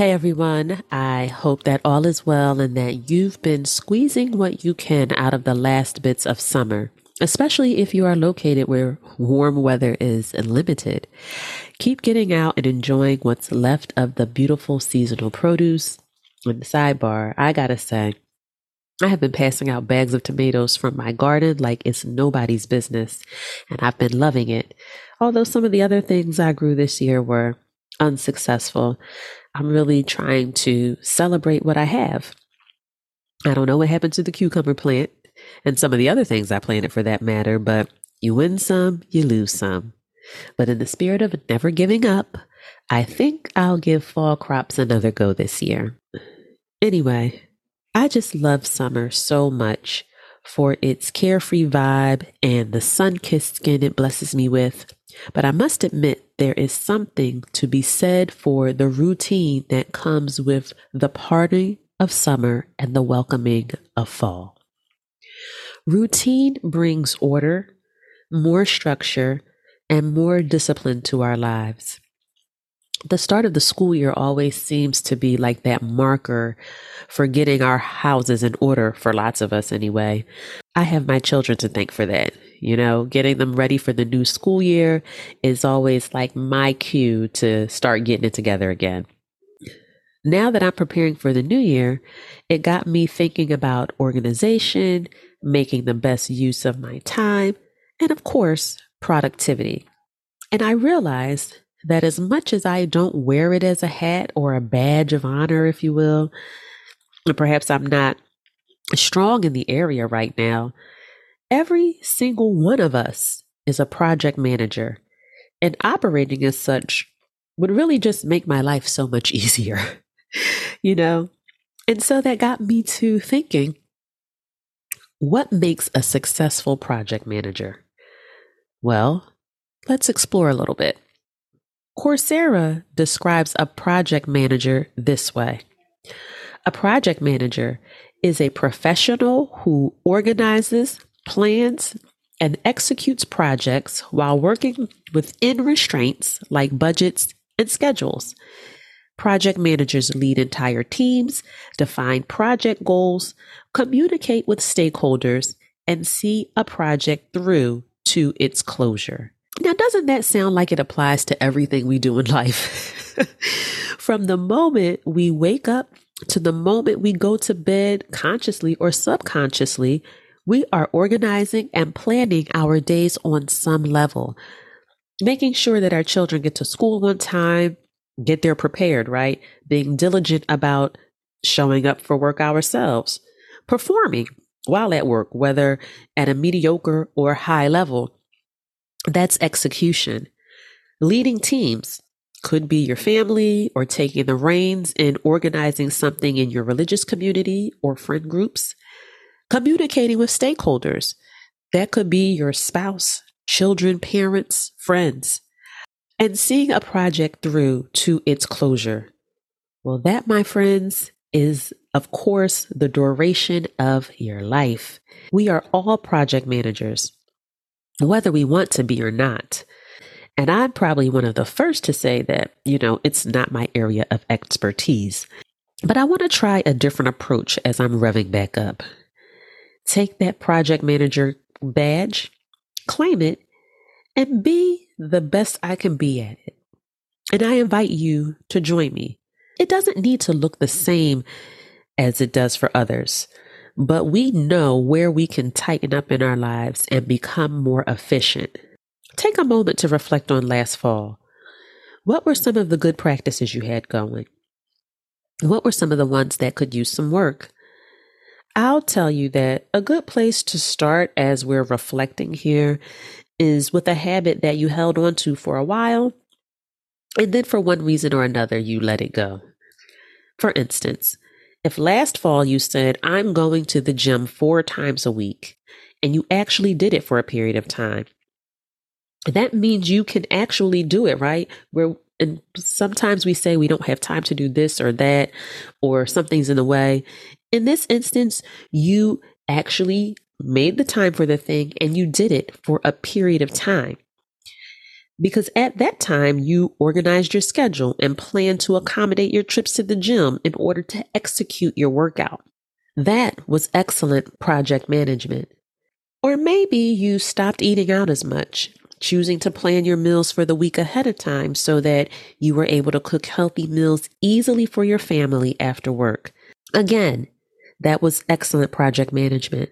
Hey everyone, I hope that all is well and that you've been squeezing what you can out of the last bits of summer, especially if you are located where warm weather is limited. Keep getting out and enjoying what's left of the beautiful seasonal produce. And sidebar, I gotta say, I have been passing out bags of tomatoes from my garden like it's nobody's business, and I've been loving it. Although some of the other things I grew this year were unsuccessful. I'm really trying to celebrate what I have. I don't know what happened to the cucumber plant and some of the other things I planted for that matter, but you win some, you lose some. But in the spirit of never giving up, I think I'll give fall crops another go this year. Anyway, I just love summer so much for its carefree vibe and the sun kissed skin it blesses me with. But I must admit, there is something to be said for the routine that comes with the parting of summer and the welcoming of fall. Routine brings order, more structure, and more discipline to our lives the start of the school year always seems to be like that marker for getting our houses in order for lots of us anyway. I have my children to thank for that. You know, getting them ready for the new school year is always like my cue to start getting it together again. Now that I'm preparing for the new year, it got me thinking about organization, making the best use of my time, and of course, productivity. And I realized that as much as I don't wear it as a hat or a badge of honor, if you will, perhaps I'm not strong in the area right now, every single one of us is a project manager. And operating as such would really just make my life so much easier, you know? And so that got me to thinking what makes a successful project manager? Well, let's explore a little bit. Coursera describes a project manager this way A project manager is a professional who organizes, plans, and executes projects while working within restraints like budgets and schedules. Project managers lead entire teams, define project goals, communicate with stakeholders, and see a project through to its closure. Now, doesn't that sound like it applies to everything we do in life? From the moment we wake up to the moment we go to bed, consciously or subconsciously, we are organizing and planning our days on some level, making sure that our children get to school on time, get there prepared, right? Being diligent about showing up for work ourselves, performing while at work, whether at a mediocre or high level that's execution. Leading teams could be your family or taking the reins in organizing something in your religious community or friend groups. Communicating with stakeholders. That could be your spouse, children, parents, friends. And seeing a project through to its closure. Well, that, my friends, is of course the duration of your life. We are all project managers whether we want to be or not. And I'm probably one of the first to say that, you know, it's not my area of expertise. But I want to try a different approach as I'm revving back up. Take that project manager badge, claim it, and be the best I can be at it. And I invite you to join me. It doesn't need to look the same as it does for others but we know where we can tighten up in our lives and become more efficient. Take a moment to reflect on last fall. What were some of the good practices you had going? What were some of the ones that could use some work? I'll tell you that a good place to start as we're reflecting here is with a habit that you held on to for a while And then for one reason or another, you let it go. For instance, if last fall you said, I'm going to the gym four times a week, and you actually did it for a period of time, that means you can actually do it, right? Where and sometimes we say we don't have time to do this or that, or something's in the way. In this instance, you actually made the time for the thing and you did it for a period of time. Because at that time, you organized your schedule and planned to accommodate your trips to the gym in order to execute your workout. That was excellent project management. Or maybe you stopped eating out as much, choosing to plan your meals for the week ahead of time so that you were able to cook healthy meals easily for your family after work. Again, that was excellent project management.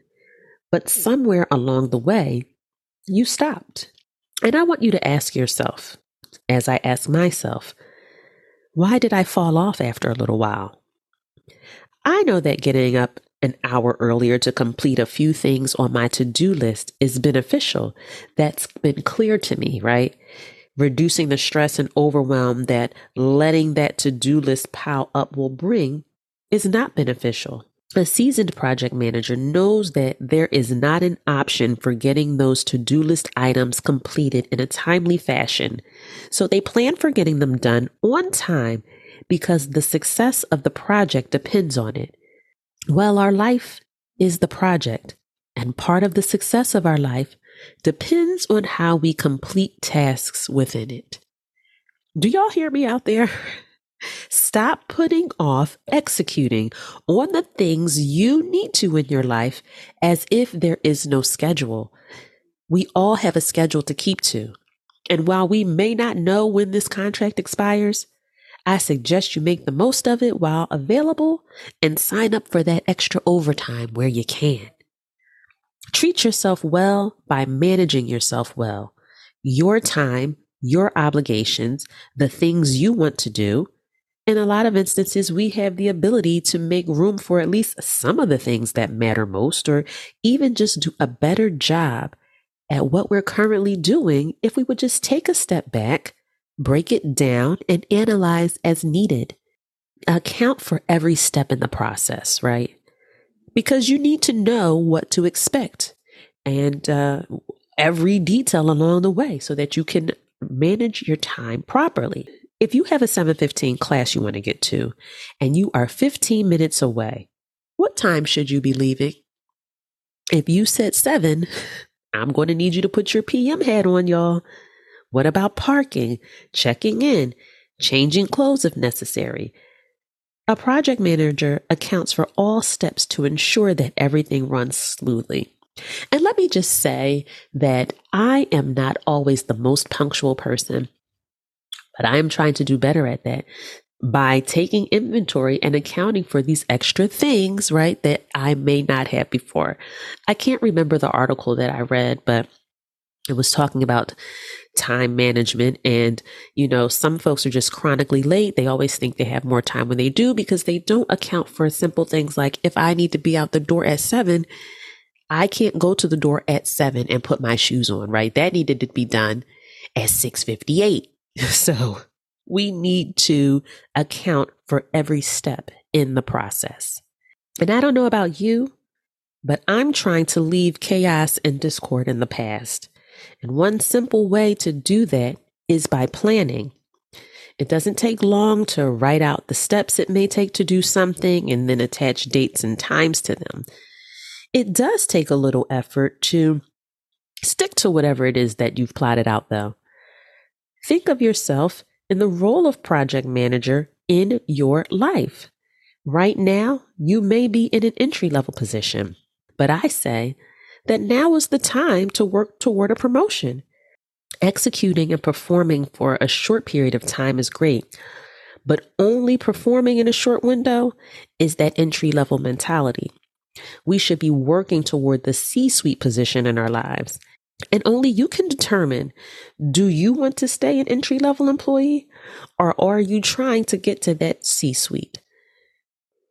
But mm. somewhere along the way, you stopped. And I want you to ask yourself, as I ask myself, why did I fall off after a little while? I know that getting up an hour earlier to complete a few things on my to do list is beneficial. That's been clear to me, right? Reducing the stress and overwhelm that letting that to do list pile up will bring is not beneficial. A seasoned project manager knows that there is not an option for getting those to do list items completed in a timely fashion. So they plan for getting them done on time because the success of the project depends on it. Well, our life is the project, and part of the success of our life depends on how we complete tasks within it. Do y'all hear me out there? Stop putting off executing on the things you need to in your life as if there is no schedule. We all have a schedule to keep to. And while we may not know when this contract expires, I suggest you make the most of it while available and sign up for that extra overtime where you can. Treat yourself well by managing yourself well. Your time, your obligations, the things you want to do, in a lot of instances, we have the ability to make room for at least some of the things that matter most, or even just do a better job at what we're currently doing if we would just take a step back, break it down, and analyze as needed. Account for every step in the process, right? Because you need to know what to expect and uh, every detail along the way so that you can manage your time properly. If you have a 715 class you want to get to and you are 15 minutes away, what time should you be leaving? If you said seven, I'm going to need you to put your PM hat on, y'all. What about parking, checking in, changing clothes if necessary? A project manager accounts for all steps to ensure that everything runs smoothly. And let me just say that I am not always the most punctual person. But I am trying to do better at that by taking inventory and accounting for these extra things, right, that I may not have before. I can't remember the article that I read, but it was talking about time management. And you know some folks are just chronically late. They always think they have more time when they do because they don't account for simple things like if i need to be out the door at 7 i can't go to the door at 7 and put my shoes on right? That needed to be done at 658 So we need to account for every step in the process. And I don't know about you, but I'm trying to leave chaos and discord in the past. And one simple way to do that is by planning. It doesn't take long to write out the steps it may take to do something and then attach dates and times to them. It does take a little effort to stick to whatever it is that you've plotted out, though. Think of yourself in the role of project manager in your life. Right now, you may be in an entry level position, but I say that now is the time to work toward a promotion. Executing and performing for a short period of time is great, but only performing in a short window is that entry level mentality. We should be working toward the C suite position in our lives. And only you can determine do you want to stay an entry level employee or are you trying to get to that C suite?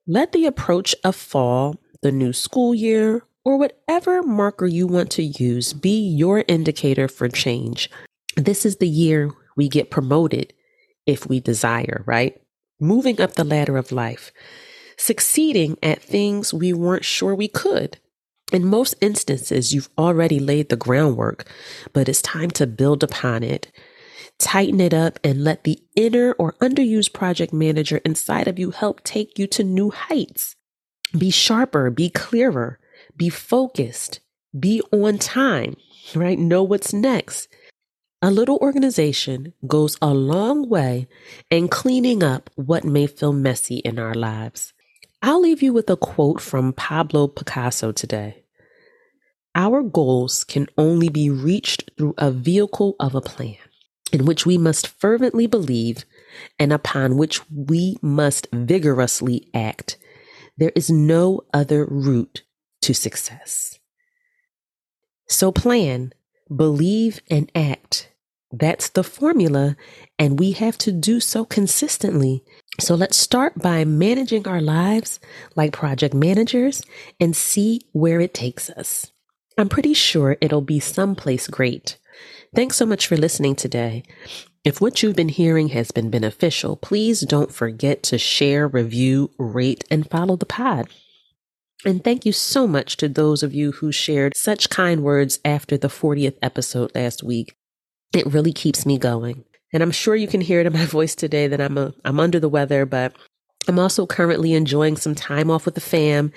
Let the approach of fall, the new school year, or whatever marker you want to use be your indicator for change. This is the year we get promoted if we desire, right? Moving up the ladder of life, succeeding at things we weren't sure we could. In most instances, you've already laid the groundwork, but it's time to build upon it. Tighten it up and let the inner or underused project manager inside of you help take you to new heights. Be sharper, be clearer, be focused, be on time, right? Know what's next. A little organization goes a long way in cleaning up what may feel messy in our lives. I'll leave you with a quote from Pablo Picasso today. Our goals can only be reached through a vehicle of a plan in which we must fervently believe and upon which we must vigorously act. There is no other route to success. So plan, believe, and act. That's the formula, and we have to do so consistently. So let's start by managing our lives like project managers and see where it takes us. I'm pretty sure it'll be someplace great. Thanks so much for listening today. If what you've been hearing has been beneficial, please don't forget to share, review, rate, and follow the pod. And thank you so much to those of you who shared such kind words after the 40th episode last week. It really keeps me going. And I'm sure you can hear it in my voice today that I'm a, I'm under the weather, but I'm also currently enjoying some time off with the fam,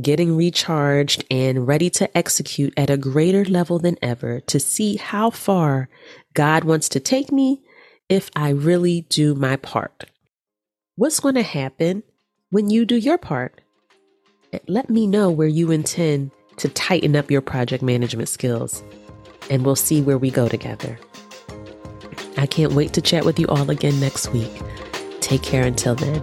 getting recharged and ready to execute at a greater level than ever to see how far God wants to take me if I really do my part. What's going to happen when you do your part? Let me know where you intend to tighten up your project management skills, and we'll see where we go together. I can't wait to chat with you all again next week. Take care until then.